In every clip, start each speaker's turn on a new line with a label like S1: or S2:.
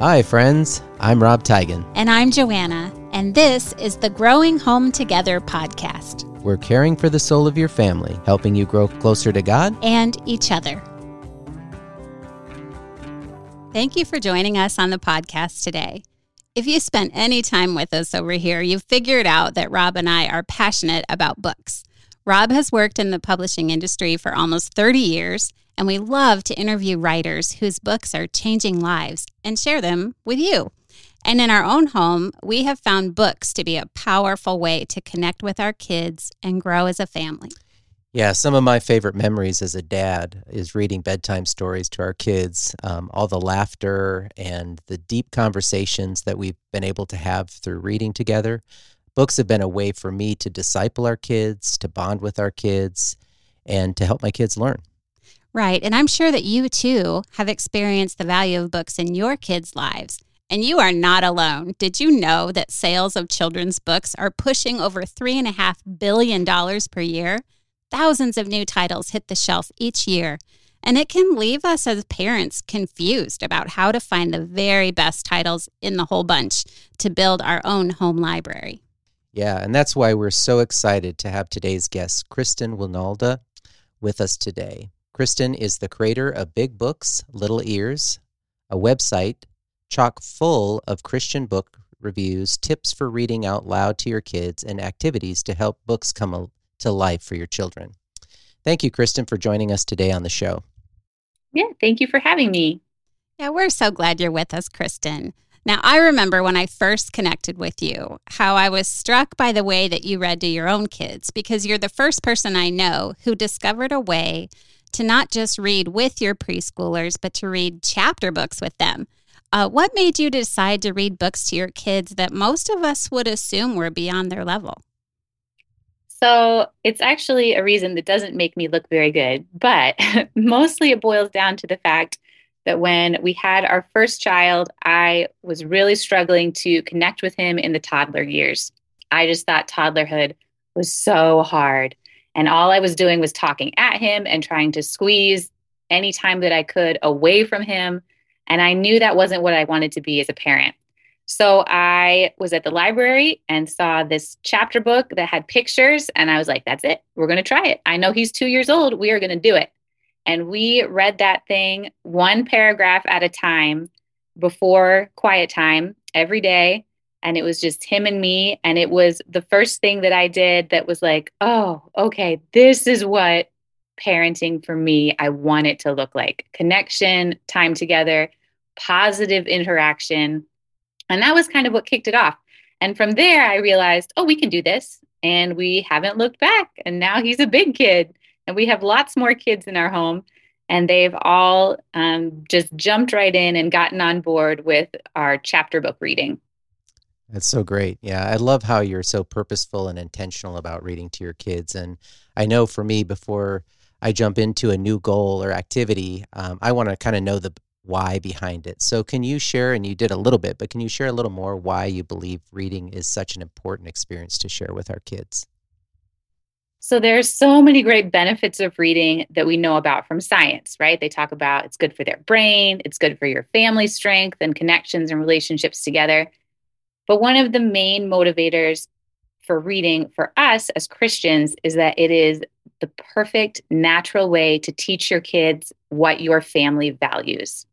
S1: Hi, friends. I'm Rob Teigen.
S2: And I'm Joanna. And this is the Growing Home Together podcast.
S1: We're caring for the soul of your family, helping you grow closer to God
S2: and each other. Thank you for joining us on the podcast today. If you spent any time with us over here, you've figured out that Rob and I are passionate about books. Rob has worked in the publishing industry for almost 30 years and we love to interview writers whose books are changing lives and share them with you. And in our own home, we have found books to be a powerful way to connect with our kids and grow as a family.
S1: Yeah, some of my favorite memories as a dad is reading bedtime stories to our kids. Um, all the laughter and the deep conversations that we've been able to have through reading together. Books have been a way for me to disciple our kids, to bond with our kids, and to help my kids learn.
S2: Right. And I'm sure that you too have experienced the value of books in your kids' lives. And you are not alone. Did you know that sales of children's books are pushing over $3.5 billion per year? Thousands of new titles hit the shelf each year. And it can leave us as parents confused about how to find the very best titles in the whole bunch to build our own home library.
S1: Yeah, and that's why we're so excited to have today's guest, Kristen Winalda, with us today. Kristen is the creator of Big Books, Little Ears, a website chock full of Christian book reviews, tips for reading out loud to your kids, and activities to help books come to life for your children. Thank you, Kristen, for joining us today on the show.
S3: Yeah, thank you for having me.
S2: Yeah, we're so glad you're with us, Kristen. Now, I remember when I first connected with you, how I was struck by the way that you read to your own kids because you're the first person I know who discovered a way to not just read with your preschoolers, but to read chapter books with them. Uh, what made you decide to read books to your kids that most of us would assume were beyond their level?
S3: So it's actually a reason that doesn't make me look very good, but mostly it boils down to the fact that when we had our first child, I was really struggling to connect with him in the toddler years. I just thought toddlerhood was so hard. And all I was doing was talking at him and trying to squeeze any time that I could away from him. And I knew that wasn't what I wanted to be as a parent. So I was at the library and saw this chapter book that had pictures. And I was like, that's it. We're going to try it. I know he's two years old. We are going to do it. And we read that thing one paragraph at a time before quiet time every day and it was just him and me and it was the first thing that i did that was like oh okay this is what parenting for me i want it to look like. Connection time together positive interaction and that was kind of what kicked it off. And from there i realized oh we can do this and we haven't looked back and now he's a big kid and we have lots more kids in our home and they've all um, just jumped right in and gotten on board with our chapter book reading
S1: that's so great. Yeah, I love how you're so purposeful and intentional about reading to your kids. And I know for me, before I jump into a new goal or activity, um, I want to kind of know the why behind it. So, can you share, and you did a little bit, but can you share a little more why you believe reading is such an important experience to share with our kids?
S3: So there's so many great benefits of reading that we know about from science, right? They talk about it's good for their brain, it's good for your family strength and connections and relationships together. But one of the main motivators for reading for us as Christians is that it is the perfect natural way to teach your kids what your family values.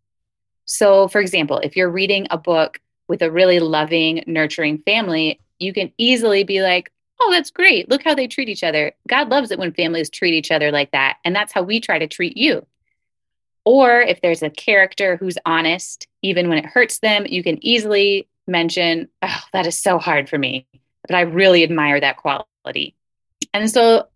S3: So, for example, if you're reading a book with a really loving, nurturing family, you can easily be like, oh, that's great. Look how they treat each other. God loves it when families treat each other like that. And that's how we try to treat you. Or if there's a character who's honest, even when it hurts them, you can easily mention, oh, that is so hard for me, but I really admire that quality. And so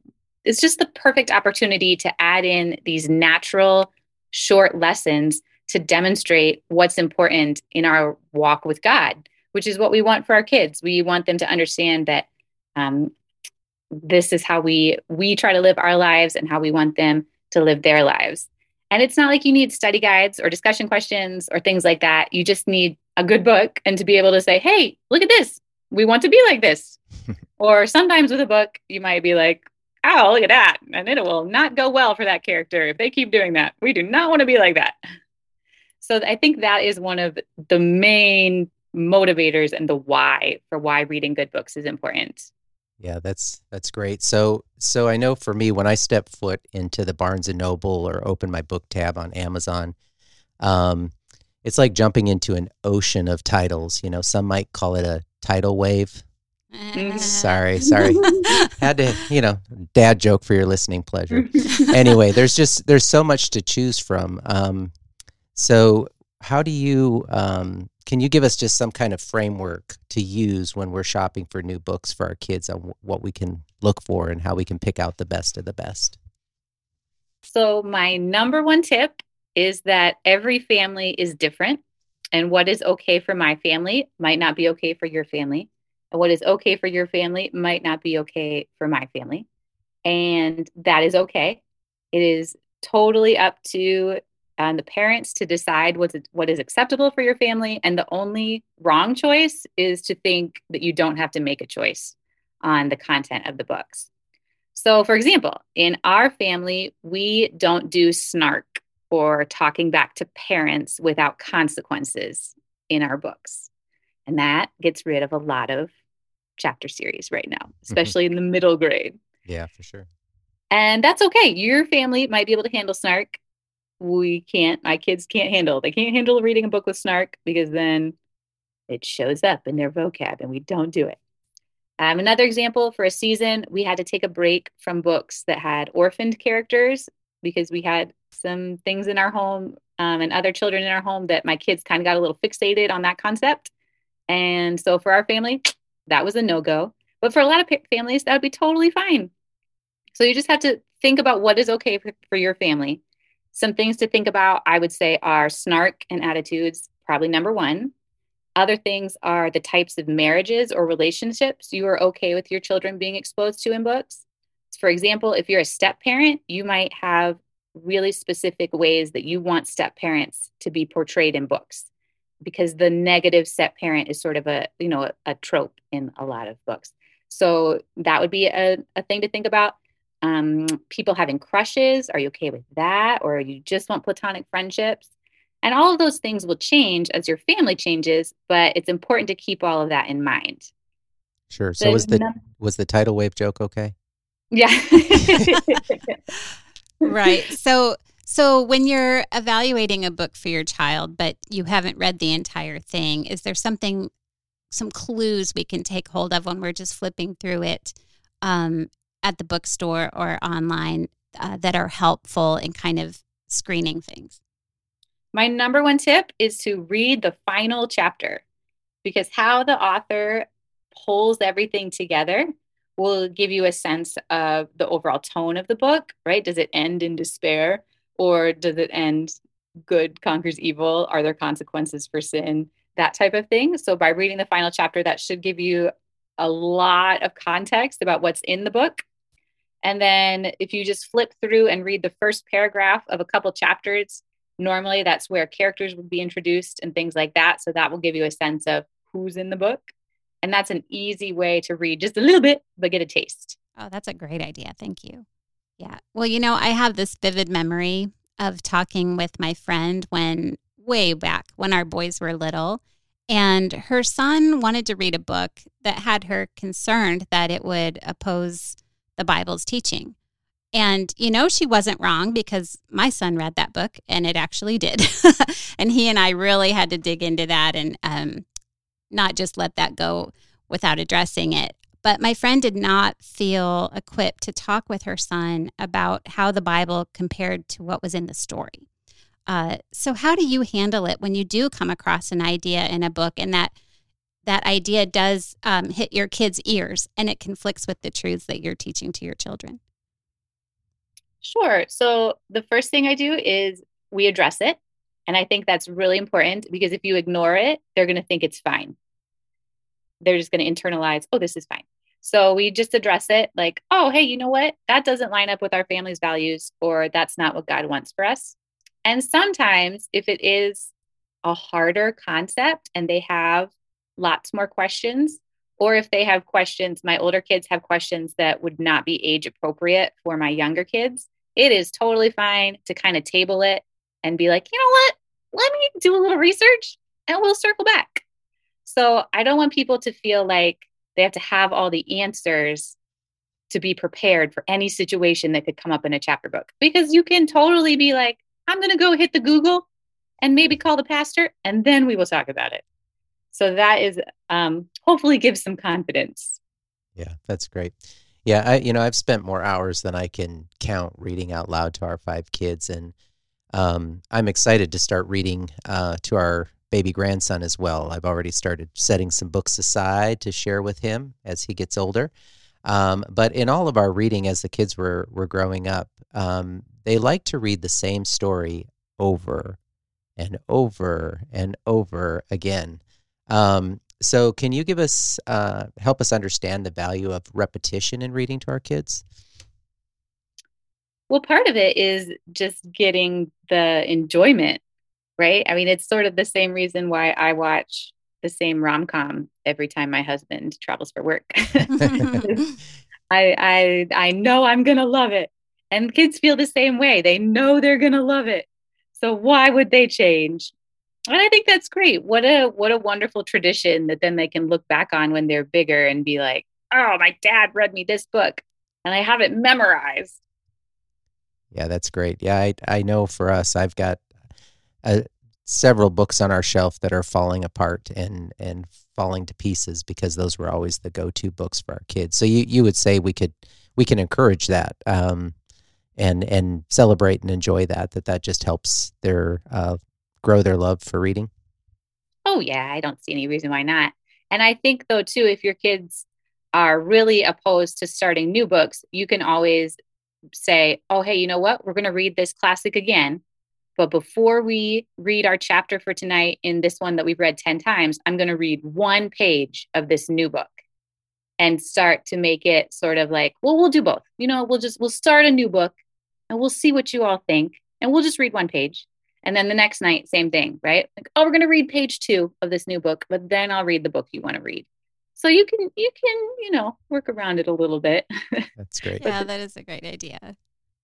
S3: it's just the perfect opportunity to add in these natural, short lessons to demonstrate what's important in our walk with God, which is what we want for our kids. We want them to understand that um, this is how we we try to live our lives and how we want them to live their lives. And it's not like you need study guides or discussion questions or things like that. You just need a good book and to be able to say, hey, look at this. We want to be like this. or sometimes with a book, you might be like, oh, look at that. And it will not go well for that character if they keep doing that. We do not want to be like that. So I think that is one of the main motivators and the why for why reading good books is important.
S1: Yeah, that's that's great. So so I know for me when I step foot into the Barnes and Noble or open my book tab on Amazon, um, it's like jumping into an ocean of titles. You know, some might call it a tidal wave.
S3: Mm-hmm.
S1: Sorry, sorry. Had to, you know, dad joke for your listening pleasure. anyway, there's just there's so much to choose from. Um, so how do you um, can you give us just some kind of framework to use when we're shopping for new books for our kids on what we can look for and how we can pick out the best of the best?
S3: So, my number one tip is that every family is different, and what is okay for my family might not be okay for your family. And what is okay for your family might not be okay for my family. And that is okay. It is totally up to and the parents to decide what's what is acceptable for your family and the only wrong choice is to think that you don't have to make a choice on the content of the books so for example in our family we don't do snark or talking back to parents without consequences in our books. And that gets rid of a lot of chapter series right now mm-hmm. especially in the middle grade.
S1: Yeah for sure.
S3: And that's okay. Your family might be able to handle snark. We can't my kids can't handle they can't handle reading a book with snark because then it shows up in their vocab and we don't do it. Um, another example for a season we had to take a break from books that had orphaned characters because we had some things in our home um, and other children in our home that my kids kind of got a little fixated on that concept and so for our family that was a no-go but for a lot of pa- families that would be totally fine so you just have to think about what is okay for, for your family some things to think about, I would say, are snark and attitudes, probably number one. Other things are the types of marriages or relationships you are okay with your children being exposed to in books. For example, if you're a step parent, you might have really specific ways that you want step parents to be portrayed in books because the negative step parent is sort of a you know a, a trope in a lot of books so that would be a, a thing to think about um, people having crushes. Are you okay with that? Or you just want platonic friendships? And all of those things will change as your family changes, but it's important to keep all of that in mind.
S1: Sure. So, was the num- was the tidal wave joke okay?
S3: Yeah.
S2: right. So so when you're evaluating a book for your child, but you haven't read the entire thing, is there something some clues we can take hold of when we're just flipping through it um, at the bookstore or online uh, that are helpful in kind of screening things?
S3: My number one tip is to read the final chapter because how the author pulls everything together will give you a sense of the overall tone of the book, right? Does it end in despair or does it end good conquers evil? Are there consequences for sin? That type of thing. So, by reading the final chapter, that should give you a lot of context about what's in the book and then if you just flip through and read the first paragraph of a couple chapters, normally that's where characters would be introduced and things like that. So that will give you a sense of who's in the book. And that's an easy way to read just a little bit, but get a taste.
S2: Oh, that's a great idea. Thank you. Yeah. Well, you know, I have this vivid memory of talking with my friend when way back when our boys were little. And her son wanted to read a book that had her concerned that it would oppose the Bible's teaching. And, you know, she wasn't wrong because my son read that book and it actually did. and he and I really had to dig into that and um, not just let that go without addressing it. But my friend did not feel equipped to talk with her son about how the Bible compared to what was in the story. Uh, so, how do you handle it when you do come across an idea in a book and that that idea does um, hit your kids' ears and it conflicts with the truths that you're teaching to your children?
S3: Sure. So the first thing I do is we address it. And I think that's really important because if you ignore it, they're going to think it's fine. They're just going to internalize, oh, this is fine. So we just address it like, oh, hey, you know what? That doesn't line up with our family's values, or that's not what God wants for us. And sometimes, if it is a harder concept and they have lots more questions. Or if they have questions, my older kids have questions that would not be age appropriate for my younger kids. It is totally fine to kind of table it and be like, you know what? let me do a little research and we'll circle back. So I don't want people to feel like they have to have all the answers to be prepared for any situation that could come up in a chapter book because you can totally be like, I'm going to go hit the Google and maybe call the pastor and then we will talk about it. So that is um, hopefully gives some confidence.
S1: Yeah, that's great. Yeah, I you know I've spent more hours than I can count reading out loud to our five kids, and um, I'm excited to start reading uh, to our baby grandson as well. I've already started setting some books aside to share with him as he gets older. Um, but in all of our reading, as the kids were were growing up, um, they like to read the same story over and over and over again. Um, so, can you give us uh, help us understand the value of repetition in reading to our kids?
S3: Well, part of it is just getting the enjoyment, right? I mean, it's sort of the same reason why I watch the same rom com every time my husband travels for work. I, I I know I'm gonna love it, and kids feel the same way. They know they're gonna love it, so why would they change? and I think that's great. What a what a wonderful tradition that then they can look back on when they're bigger and be like, "Oh, my dad read me this book and I have it memorized."
S1: Yeah, that's great. Yeah, I I know for us, I've got uh, several books on our shelf that are falling apart and and falling to pieces because those were always the go-to books for our kids. So you you would say we could we can encourage that um, and and celebrate and enjoy that that that just helps their uh, grow their love for reading?
S3: Oh, yeah. I don't see any reason why not. And I think, though, too, if your kids are really opposed to starting new books, you can always say, oh, hey, you know what? We're going to read this classic again. But before we read our chapter for tonight in this one that we've read 10 times, I'm going to read one page of this new book and start to make it sort of like, well, we'll do both. You know, we'll just, we'll start a new book and we'll see what you all think. And we'll just read one page. And then the next night, same thing, right? Like, oh, we're going to read page two of this new book, but then I'll read the book you want to read. So you can, you can, you know, work around it a little bit.
S1: That's great.
S2: yeah, that is a great idea.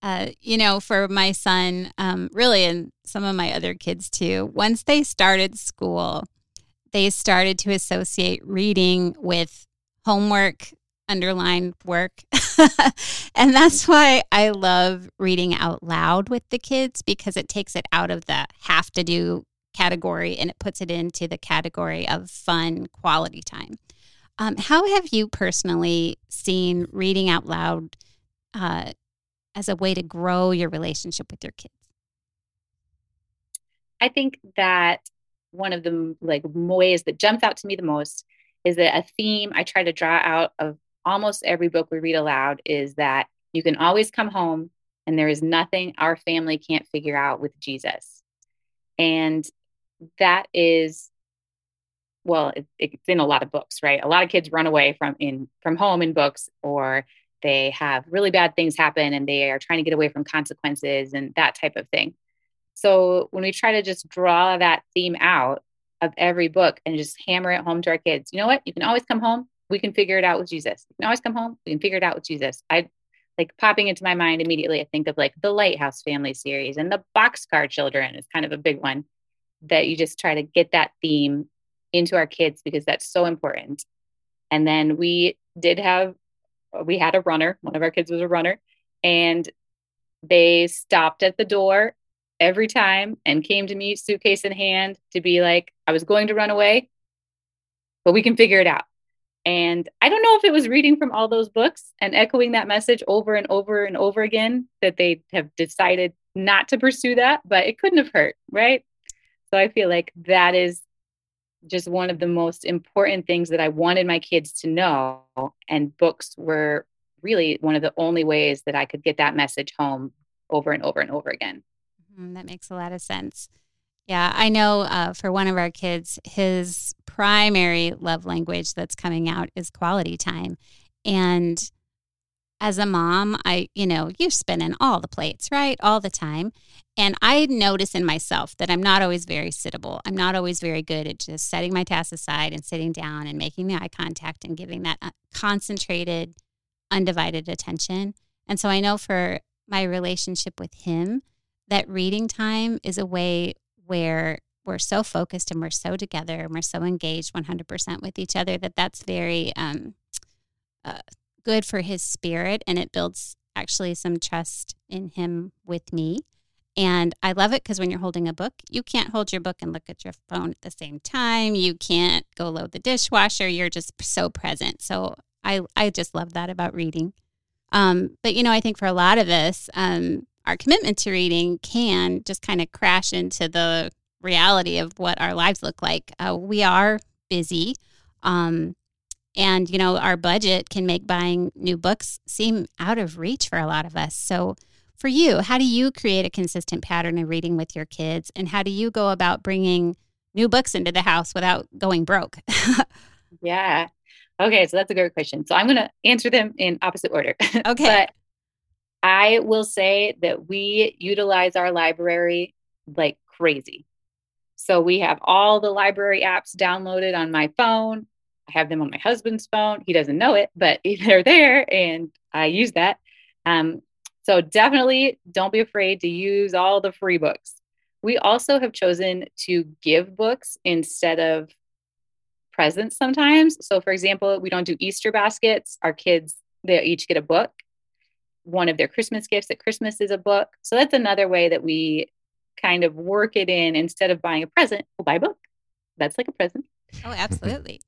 S2: Uh, you know, for my son, um, really, and some of my other kids too, once they started school, they started to associate reading with homework underlined work. and that's why I love reading out loud with the kids because it takes it out of the have to do category and it puts it into the category of fun quality time. Um, how have you personally seen reading out loud uh, as a way to grow your relationship with your kids?
S3: I think that one of the like ways that jumps out to me the most is that a theme I try to draw out of almost every book we read aloud is that you can always come home and there is nothing our family can't figure out with Jesus. And that is well it, it's in a lot of books right a lot of kids run away from in from home in books or they have really bad things happen and they are trying to get away from consequences and that type of thing so when we try to just draw that theme out of every book and just hammer it home to our kids you know what you can always come home we can figure it out with Jesus. you can always come home. We can figure it out with Jesus. I like popping into my mind immediately. I think of like the Lighthouse Family series and the Boxcar Children is kind of a big one that you just try to get that theme into our kids because that's so important. And then we did have, we had a runner. One of our kids was a runner, and they stopped at the door every time and came to me, suitcase in hand, to be like, I was going to run away, but we can figure it out. And I don't know if it was reading from all those books and echoing that message over and over and over again that they have decided not to pursue that, but it couldn't have hurt, right? So I feel like that is just one of the most important things that I wanted my kids to know. And books were really one of the only ways that I could get that message home over and over and over again.
S2: Mm, that makes a lot of sense. Yeah, I know uh, for one of our kids, his primary love language that's coming out is quality time. And as a mom, I, you know, you're spinning all the plates, right? All the time. And I notice in myself that I'm not always very sittable. I'm not always very good at just setting my tasks aside and sitting down and making the eye contact and giving that uh, concentrated, undivided attention. And so I know for my relationship with him, that reading time is a way where we're so focused and we're so together and we're so engaged 100% with each other that that's very um, uh, good for his spirit and it builds actually some trust in him with me. And I love it because when you're holding a book, you can't hold your book and look at your phone at the same time. You can't go load the dishwasher. You're just so present. So I, I just love that about reading. Um, but, you know, I think for a lot of us, um, our commitment to reading can just kind of crash into the reality of what our lives look like. Uh, we are busy. Um, and, you know, our budget can make buying new books seem out of reach for a lot of us. So, for you, how do you create a consistent pattern of reading with your kids? And how do you go about bringing new books into the house without going broke?
S3: yeah. Okay. So, that's a great question. So, I'm going to answer them in opposite order.
S2: Okay.
S3: but I will say that we utilize our library like crazy. So, we have all the library apps downloaded on my phone. I have them on my husband's phone. He doesn't know it, but they're there and I use that. Um, so definitely don't be afraid to use all the free books. We also have chosen to give books instead of presents sometimes. So, for example, we don't do Easter baskets. Our kids, they each get a book. One of their Christmas gifts at Christmas is a book. So, that's another way that we kind of work it in instead of buying a present, we'll buy a book. That's like a present.
S2: Oh, absolutely.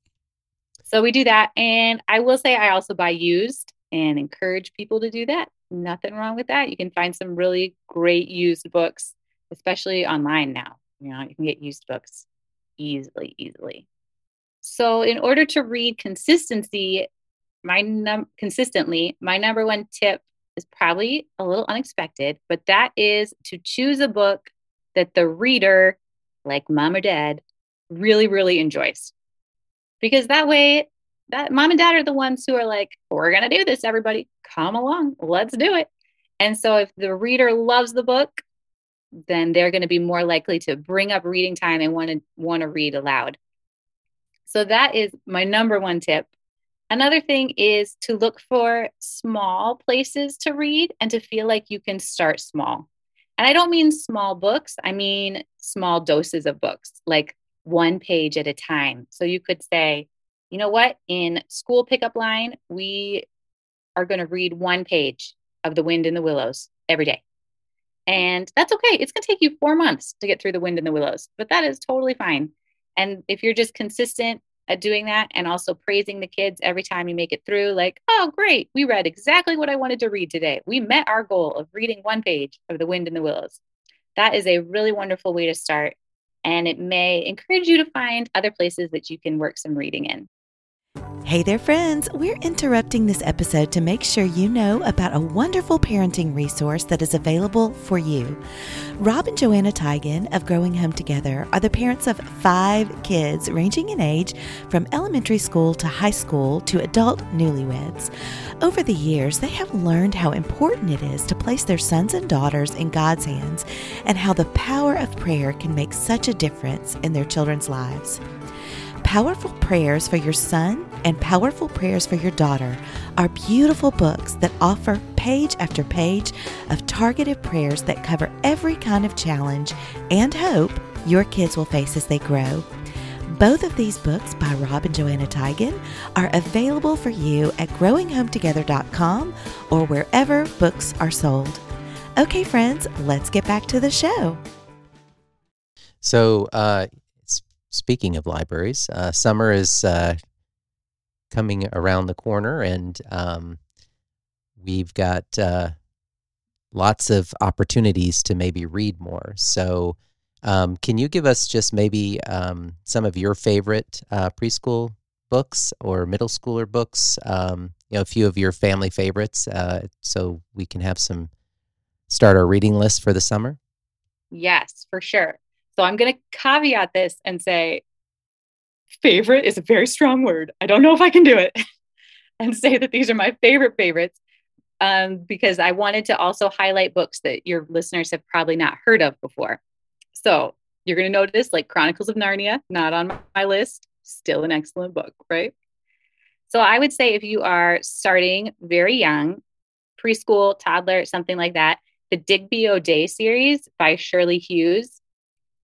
S3: So we do that. And I will say I also buy used and encourage people to do that. Nothing wrong with that. You can find some really great used books, especially online now. You know, you can get used books easily, easily. So in order to read consistency, my num consistently, my number one tip is probably a little unexpected, but that is to choose a book that the reader, like mom or dad, really, really enjoys because that way that mom and dad are the ones who are like we're going to do this everybody. Come along. Let's do it. And so if the reader loves the book then they're going to be more likely to bring up reading time and want to want to read aloud. So that is my number one tip. Another thing is to look for small places to read and to feel like you can start small. And i don't mean small books. I mean small doses of books. Like one page at a time. So you could say, you know what, in school pickup line, we are going to read one page of The Wind in the Willows every day. And that's okay. It's going to take you four months to get through The Wind in the Willows, but that is totally fine. And if you're just consistent at doing that and also praising the kids every time you make it through, like, oh, great, we read exactly what I wanted to read today. We met our goal of reading one page of The Wind in the Willows. That is a really wonderful way to start and it may encourage you to find other places that you can work some reading in.
S4: Hey there, friends. We're interrupting this episode to make sure you know about a wonderful parenting resource that is available for you. Rob and Joanna Teigen of Growing Home Together are the parents of five kids ranging in age from elementary school to high school to adult newlyweds. Over the years, they have learned how important it is to place their sons and daughters in God's hands and how the power of prayer can make such a difference in their children's lives. Powerful Prayers for Your Son and Powerful Prayers for Your Daughter are beautiful books that offer page after page of targeted prayers that cover every kind of challenge and hope your kids will face as they grow. Both of these books by Rob and Joanna Teigen are available for you at growinghometogether.com or wherever books are sold. Okay, friends, let's get back to the show.
S1: So, uh, speaking of libraries, uh, summer is uh, coming around the corner, and um, we've got uh, lots of opportunities to maybe read more. So, um, can you give us just maybe um, some of your favorite uh, preschool books or middle schooler books? Um, you know, a few of your family favorites, uh, so we can have some start our reading list for the summer.
S3: Yes, for sure. So I'm going to caveat this and say favorite is a very strong word. I don't know if I can do it and say that these are my favorite favorites um, because I wanted to also highlight books that your listeners have probably not heard of before. So you're going to notice like Chronicles of Narnia, not on my list, still an excellent book, right? So I would say if you are starting very young, preschool, toddler, something like that, the Digby O'Day series by Shirley Hughes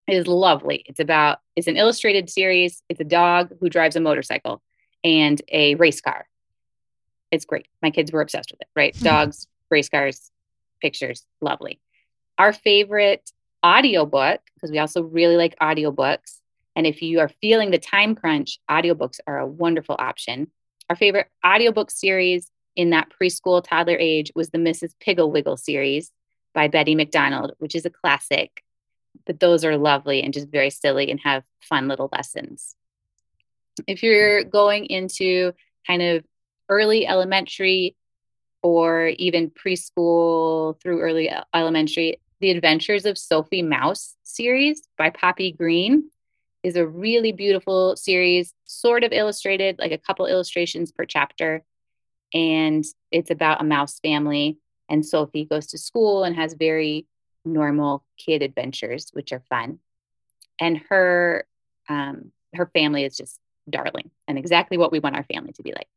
S3: is lovely. It's about it's an illustrated series. It's a dog who drives a motorcycle and a race car. It's great. My kids were obsessed with it, right? Hmm. Dogs, race cars, pictures, lovely. Our favorite audiobook, because we also really like audiobooks. And if you are feeling the time crunch, audiobooks are a wonderful option. Our favorite audiobook series in that preschool toddler age was the Mrs. Piggle Wiggle series by Betty MacDonald, which is a classic. But those are lovely and just very silly and have fun little lessons. If you're going into kind of early elementary or even preschool through early elementary, the Adventures of Sophie Mouse series by Poppy Green is a really beautiful series, sort of illustrated, like a couple illustrations per chapter. And it's about a mouse family. And Sophie goes to school and has very normal kid adventures, which are fun. And her um, her family is just darling and exactly what we want our family to be like.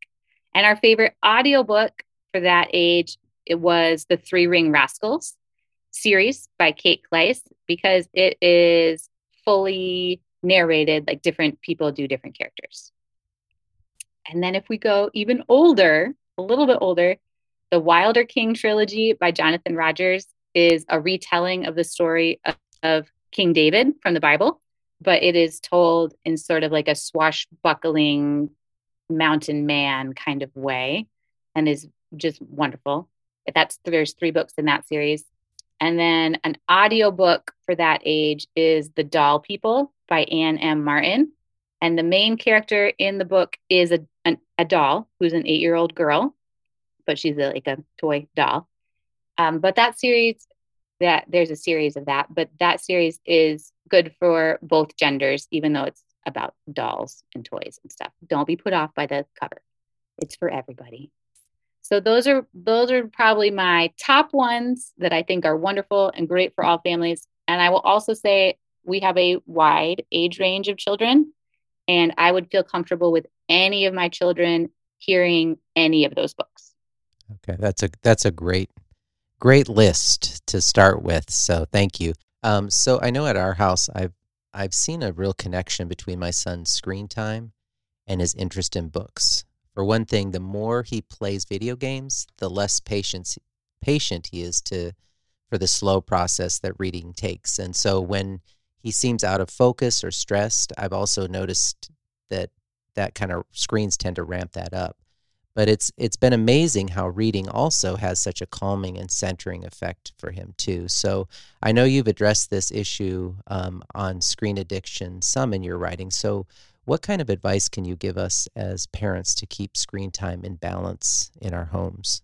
S3: And our favorite audiobook for that age, it was The Three Ring Rascals series by Kate Klise because it is fully narrated, like different people do different characters. And then if we go even older, a little bit older, the Wilderking trilogy by Jonathan Rogers is a retelling of the story of, of King David from the Bible, but it is told in sort of like a swashbuckling mountain man kind of way and is just wonderful. That's there's three books in that series. And then an audiobook for that age is The Doll People by Anne M. Martin. And the main character in the book is a, an, a doll who's an eight year old girl, but she's a, like a toy doll. Um, but that series, that there's a series of that, but that series is good for both genders, even though it's about dolls and toys and stuff. Don't be put off by the cover. It's for everybody. So those are those are probably my top ones that I think are wonderful and great for all families. And I will also say we have a wide age range of children and I would feel comfortable with any of my children hearing any of those books.
S1: Okay, that's a that's a great great list to start with. So thank you. Um, so I know at our house I've I've seen a real connection between my son's screen time and his interest in books. For one thing, the more he plays video games, the less patience patient he is to for the slow process that reading takes. And so when he seems out of focus or stressed, I've also noticed that that kind of screens tend to ramp that up. But it's it's been amazing how reading also has such a calming and centering effect for him too. So I know you've addressed this issue um, on screen addiction some in your writing. So what kind of advice can you give us as parents to keep screen time in balance in our homes?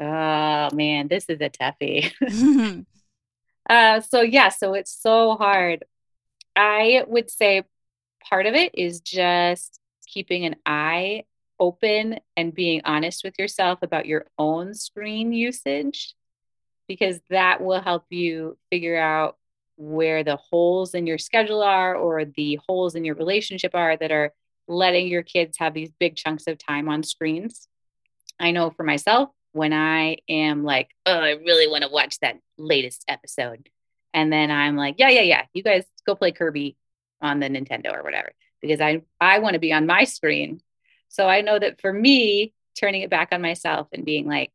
S3: Oh man, this is a toughie. uh, so yeah, so it's so hard. I would say part of it is just keeping an eye open and being honest with yourself about your own screen usage because that will help you figure out where the holes in your schedule are or the holes in your relationship are that are letting your kids have these big chunks of time on screens. I know for myself, when I am like, oh, I really want to watch that latest episode. And then I'm like, yeah, yeah, yeah, you guys go play Kirby on the Nintendo or whatever, because I, I want to be on my screen. So I know that for me, turning it back on myself and being like,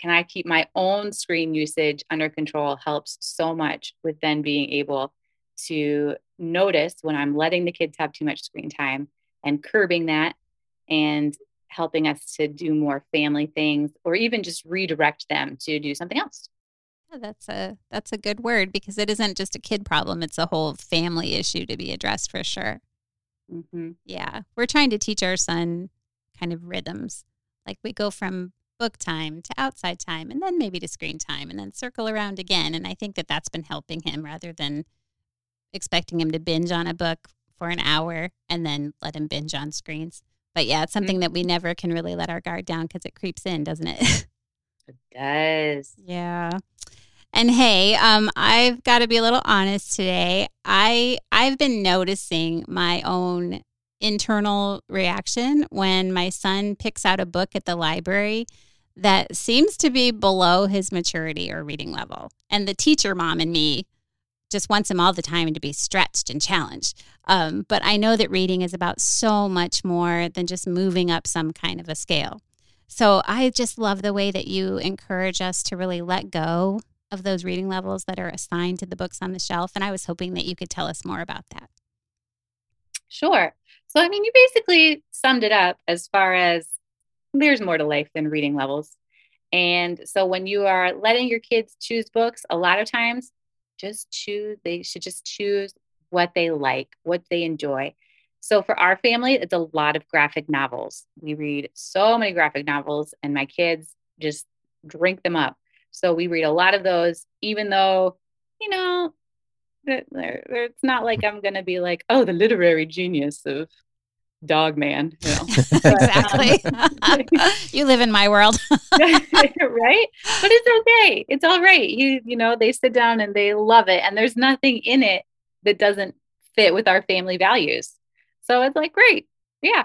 S3: can I keep my own screen usage under control helps so much with then being able to notice when I'm letting the kids have too much screen time and curbing that and helping us to do more family things or even just redirect them to do something else.
S2: Yeah, that's a that's a good word because it isn't just a kid problem; it's a whole family issue to be addressed for sure. Mm-hmm. Yeah, we're trying to teach our son kind of rhythms. Like we go from book time to outside time and then maybe to screen time and then circle around again. And I think that that's been helping him rather than expecting him to binge on a book for an hour and then let him binge on screens. But yeah, it's something that we never can really let our guard down because it creeps in, doesn't it?
S3: it does.
S2: Yeah. And hey, um, I've got to be a little honest today. I I've been noticing my own internal reaction when my son picks out a book at the library that seems to be below his maturity or reading level. And the teacher mom and me just wants him all the time to be stretched and challenged. Um, but I know that reading is about so much more than just moving up some kind of a scale. So I just love the way that you encourage us to really let go of those reading levels that are assigned to the books on the shelf. And I was hoping that you could tell us more about that.
S3: Sure. So, I mean, you basically summed it up as far as there's more to life than reading levels. And so, when you are letting your kids choose books, a lot of times just choose, they should just choose what they like, what they enjoy. So, for our family, it's a lot of graphic novels. We read so many graphic novels, and my kids just drink them up. So, we read a lot of those, even though, you know, it's not like I'm going to be like, oh, the literary genius of dog man. You know?
S2: Um, exactly. you live in my world.
S3: right? But it's okay. It's all right. You you know, they sit down and they love it and there's nothing in it that doesn't fit with our family values. So it's like, great. Yeah.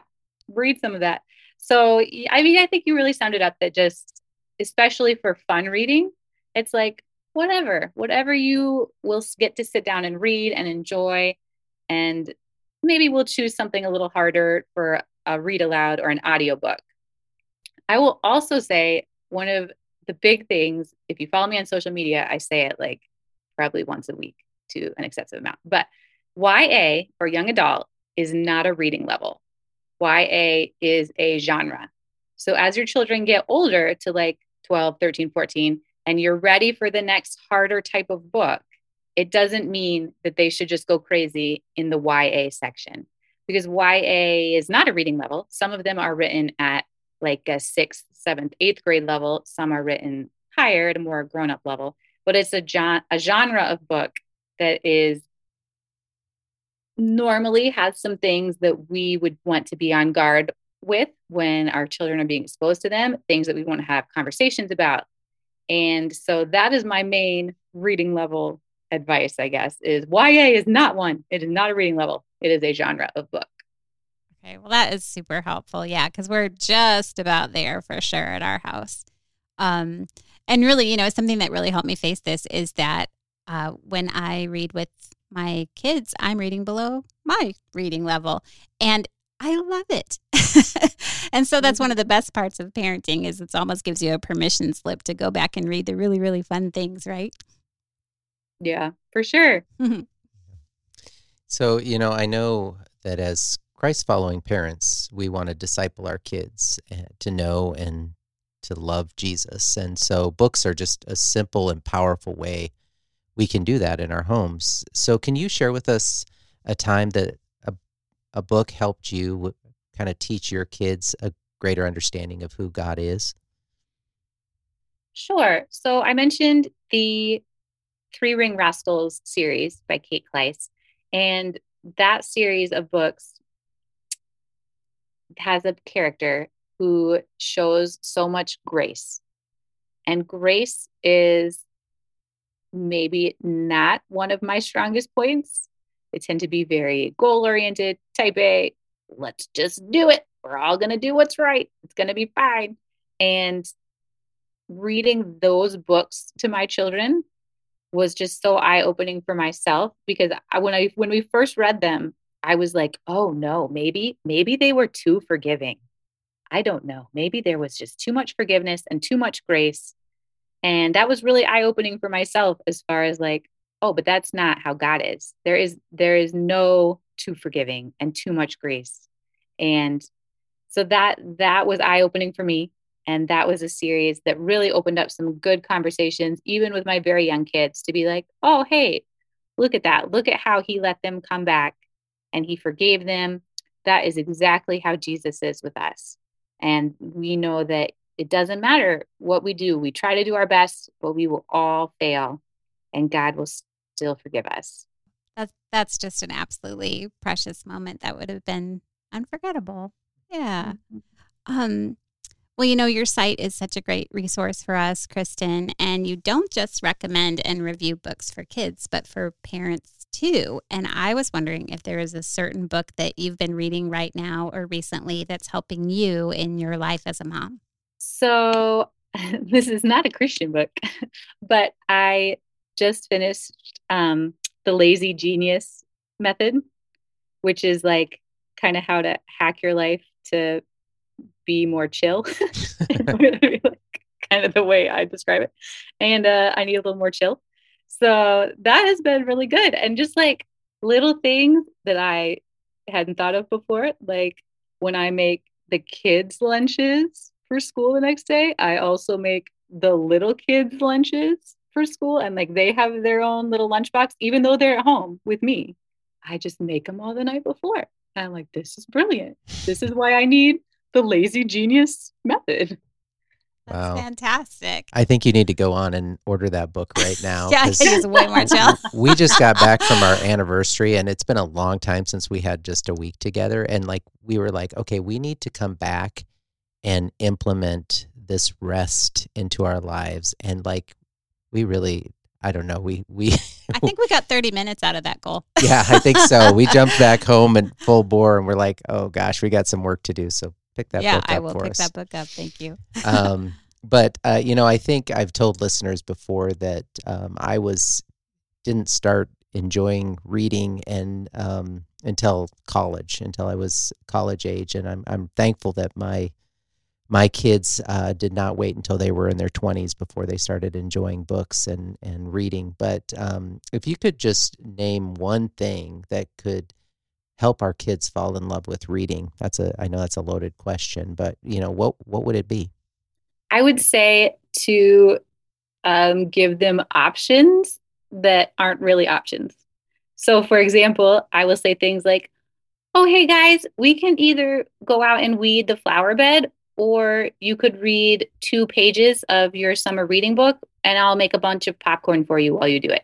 S3: Read some of that. So I mean, I think you really sounded up that just especially for fun reading, it's like whatever, whatever you will get to sit down and read and enjoy and maybe we'll choose something a little harder for a read aloud or an audiobook. I will also say one of the big things, if you follow me on social media, I say it like probably once a week to an excessive amount. But YA or young adult is not a reading level. YA is a genre. So as your children get older to like 12, 13, 14, and you're ready for the next harder type of book, it doesn't mean that they should just go crazy in the YA section because YA is not a reading level. Some of them are written at like a sixth, seventh, eighth grade level. Some are written higher at a more grown up level, but it's a, a genre of book that is normally has some things that we would want to be on guard with when our children are being exposed to them, things that we want to have conversations about. And so that is my main reading level advice, I guess, is YA is not one. It is not a reading level. It is a genre of book.
S2: Okay, well that is super helpful. Yeah, because we're just about there for sure at our house. Um, and really, you know, something that really helped me face this is that uh, when I read with my kids, I'm reading below my reading level, and I love it. and so that's one of the best parts of parenting is it almost gives you a permission slip to go back and read the really really fun things, right?
S3: Yeah, for sure. Mm-hmm.
S1: So, you know, I know that as Christ following parents, we want to disciple our kids eh, to know and to love Jesus. And so books are just a simple and powerful way we can do that in our homes. So, can you share with us a time that a, book helped you kind of teach your kids a greater understanding of who God is?
S3: Sure. So, I mentioned the Three Ring Rascals series by Kate Klise. And that series of books has a character who shows so much grace. And grace is maybe not one of my strongest points. They tend to be very goal oriented, type A. Let's just do it. We're all going to do what's right. It's going to be fine. And reading those books to my children was just so eye opening for myself because I, when I when we first read them, I was like, oh no, maybe maybe they were too forgiving. I don't know. Maybe there was just too much forgiveness and too much grace. And that was really eye opening for myself as far as like, oh, but that's not how God is. There is there is no too forgiving and too much grace. And so that that was eye opening for me and that was a series that really opened up some good conversations, even with my very young kids, to be like, oh, hey, look at that. Look at how he let them come back and he forgave them. That is exactly how Jesus is with us. And we know that it doesn't matter what we do, we try to do our best, but we will all fail and God will still forgive us.
S2: That's, that's just an absolutely precious moment that would have been unforgettable. Yeah. Mm-hmm. Um, well, you know, your site is such a great resource for us, Kristen, and you don't just recommend and review books for kids, but for parents too. And I was wondering if there is a certain book that you've been reading right now or recently that's helping you in your life as a mom.
S3: So, this is not a Christian book, but I just finished um, the lazy genius method, which is like kind of how to hack your life to be more chill. kind of the way I describe it. And uh, I need a little more chill. So that has been really good. And just like little things that I hadn't thought of before, like when I make the kids' lunches for school the next day, I also make the little kids' lunches for school. And like they have their own little lunchbox, even though they're at home with me. I just make them all the night before. And I'm like, this is brilliant. This is why I need the lazy genius method.
S2: That's wow. fantastic.
S1: I think you need to go on and order that book right now.
S2: yeah, it's way more chill.
S1: we just got back from our anniversary and it's been a long time since we had just a week together. And like, we were like, okay, we need to come back and implement this rest into our lives. And like, we really, I don't know, we, we,
S2: I think we got 30 minutes out of that goal.
S1: yeah, I think so. We jumped back home and full bore and we're like, oh gosh, we got some work to do. So pick that
S2: yeah,
S1: book up Yeah,
S2: I will pick
S1: us.
S2: that book up. Thank you.
S1: um, but uh, you know, I think I've told listeners before that um, I was didn't start enjoying reading and um, until college, until I was college age, and I'm I'm thankful that my my kids uh, did not wait until they were in their 20s before they started enjoying books and, and reading. But um, if you could just name one thing that could help our kids fall in love with reading? That's a I know that's a loaded question, but you know what what would it be?
S3: I would say to um, give them options that aren't really options. So, for example, I will say things like, "Oh, hey guys, we can either go out and weed the flower bed, or you could read two pages of your summer reading book, and I'll make a bunch of popcorn for you while you do it."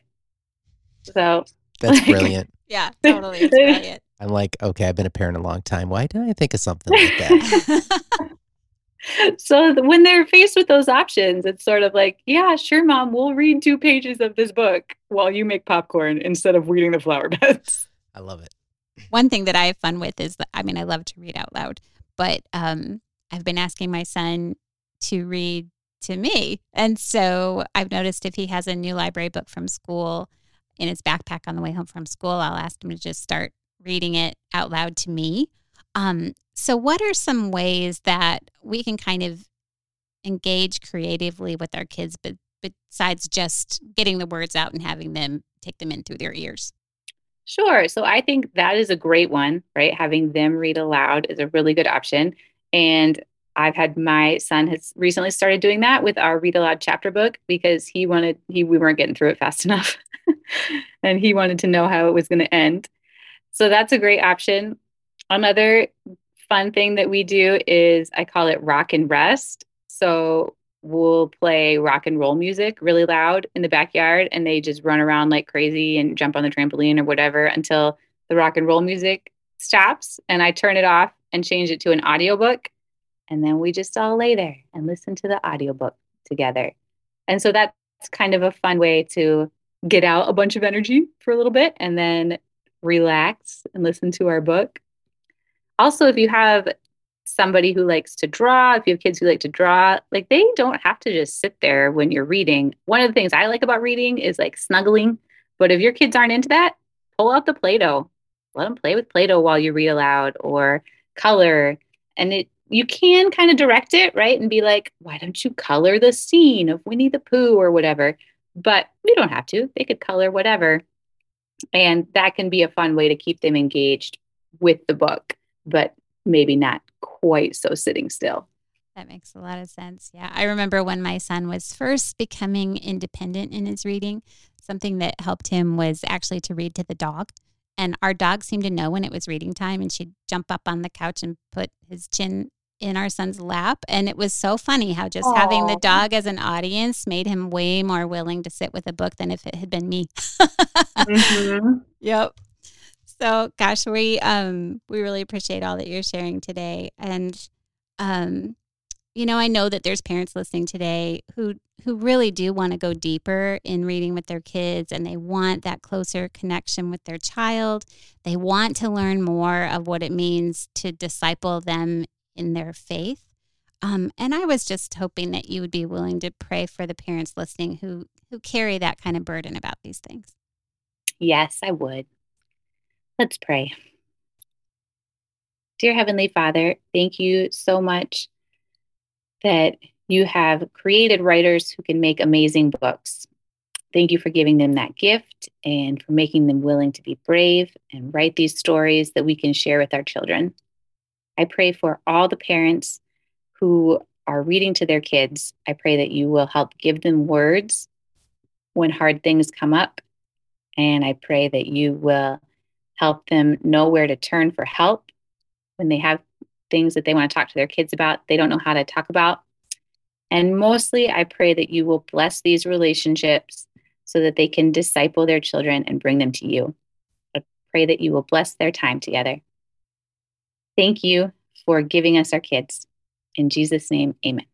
S3: So
S1: that's like, brilliant.
S2: Yeah, totally. It's brilliant.
S1: I'm like, okay, I've been a parent a long time. Why didn't I think of something like that?
S3: so when they're faced with those options, it's sort of like, yeah, sure, mom, we'll read two pages of this book while you make popcorn instead of weeding the flower beds.
S1: I love it.
S2: One thing that I have fun with is that, I mean, I love to read out loud, but um, I've been asking my son to read to me. And so I've noticed if he has a new library book from school in his backpack on the way home from school, I'll ask him to just start reading it out loud to me. Um, so, what are some ways that we can kind of engage creatively with our kids, but besides just getting the words out and having them take them in through their ears?
S3: Sure. So, I think that is a great one, right? Having them read aloud is a really good option. And I've had my son has recently started doing that with our read aloud chapter book because he wanted he we weren't getting through it fast enough and he wanted to know how it was going to end. So that's a great option. Another fun thing that we do is I call it rock and rest. So we'll play rock and roll music really loud in the backyard and they just run around like crazy and jump on the trampoline or whatever until the rock and roll music stops and I turn it off and change it to an audiobook and then we just all lay there and listen to the audiobook together. And so that's kind of a fun way to get out a bunch of energy for a little bit and then relax and listen to our book. Also, if you have somebody who likes to draw, if you have kids who like to draw, like they don't have to just sit there when you're reading. One of the things I like about reading is like snuggling. But if your kids aren't into that, pull out the Play Doh. Let them play with Play Doh while you read aloud or color. And it, you can kind of direct it, right? And be like, why don't you color the scene of Winnie the Pooh or whatever? But you don't have to. They could color whatever. And that can be a fun way to keep them engaged with the book, but maybe not quite so sitting still.
S2: That makes a lot of sense. Yeah. I remember when my son was first becoming independent in his reading, something that helped him was actually to read to the dog. And our dog seemed to know when it was reading time, and she'd jump up on the couch and put his chin in our son's lap. And it was so funny how just Aww. having the dog as an audience made him way more willing to sit with a book than if it had been me. mm-hmm. Yep. So gosh, we um we really appreciate all that you're sharing today. And um, you know, I know that there's parents listening today who who really do want to go deeper in reading with their kids and they want that closer connection with their child. They want to learn more of what it means to disciple them in their faith. Um, and I was just hoping that you would be willing to pray for the parents listening who who carry that kind of burden about these things.
S3: Yes, I would. Let's pray. Dear Heavenly Father, thank you so much that you have created writers who can make amazing books. Thank you for giving them that gift and for making them willing to be brave and write these stories that we can share with our children. I pray for all the parents who are reading to their kids. I pray that you will help give them words when hard things come up. And I pray that you will help them know where to turn for help when they have things that they want to talk to their kids about, they don't know how to talk about. And mostly, I pray that you will bless these relationships so that they can disciple their children and bring them to you. I pray that you will bless their time together. Thank you for giving us our kids. In Jesus' name, amen.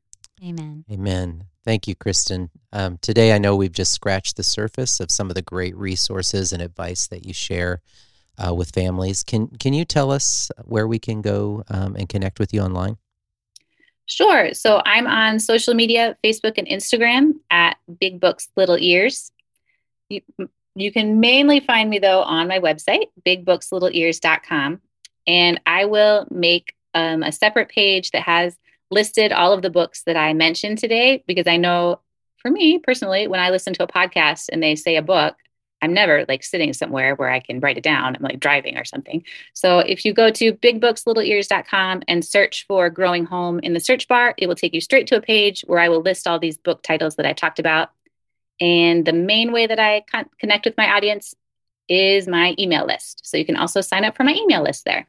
S2: Amen.
S1: Amen. Thank you, Kristen. Um, today, I know we've just scratched the surface of some of the great resources and advice that you share uh, with families. Can Can you tell us where we can go um, and connect with you online?
S3: Sure. So I'm on social media, Facebook and Instagram at Big Books Little Ears. You, you can mainly find me though on my website, bigbookslittleears.com. And I will make um, a separate page that has listed all of the books that I mentioned today because I know for me personally, when I listen to a podcast and they say a book, I'm never like sitting somewhere where I can write it down. I'm like driving or something. So if you go to bigbookslittleears.com and search for Growing Home in the search bar, it will take you straight to a page where I will list all these book titles that I talked about. And the main way that I con- connect with my audience is my email list. So you can also sign up for my email list there.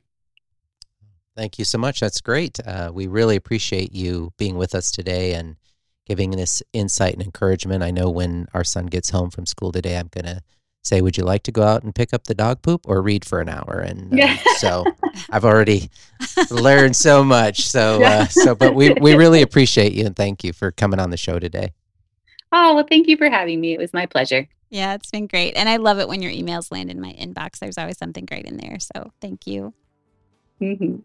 S1: Thank you so much. That's great. Uh, we really appreciate you being with us today and giving this insight and encouragement. I know when our son gets home from school today, I'm going to say, "Would you like to go out and pick up the dog poop or read for an hour?" And uh, so I've already learned so much. So uh, so, but we we really appreciate you and thank you for coming on the show today.
S3: Oh well, thank you for having me. It was my pleasure.
S2: Yeah, it's been great, and I love it when your emails land in my inbox. There's always something great in there. So thank you.
S3: Mm-hmm.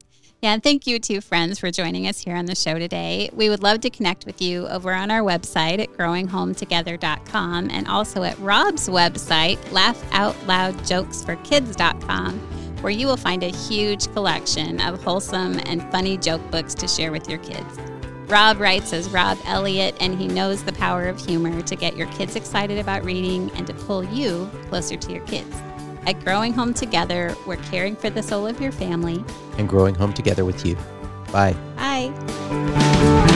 S2: Yeah, and thank you to friends for joining us here on the show today. We would love to connect with you over on our website at growinghometogether.com and also at Rob's website, laughoutloudjokesforkids.com, where you will find a huge collection of wholesome and funny joke books to share with your kids. Rob writes as Rob Elliott, and he knows the power of humor to get your kids excited about reading and to pull you closer to your kids. At Growing Home Together, we're caring for the soul of your family
S1: and growing home together with you. Bye.
S2: Bye.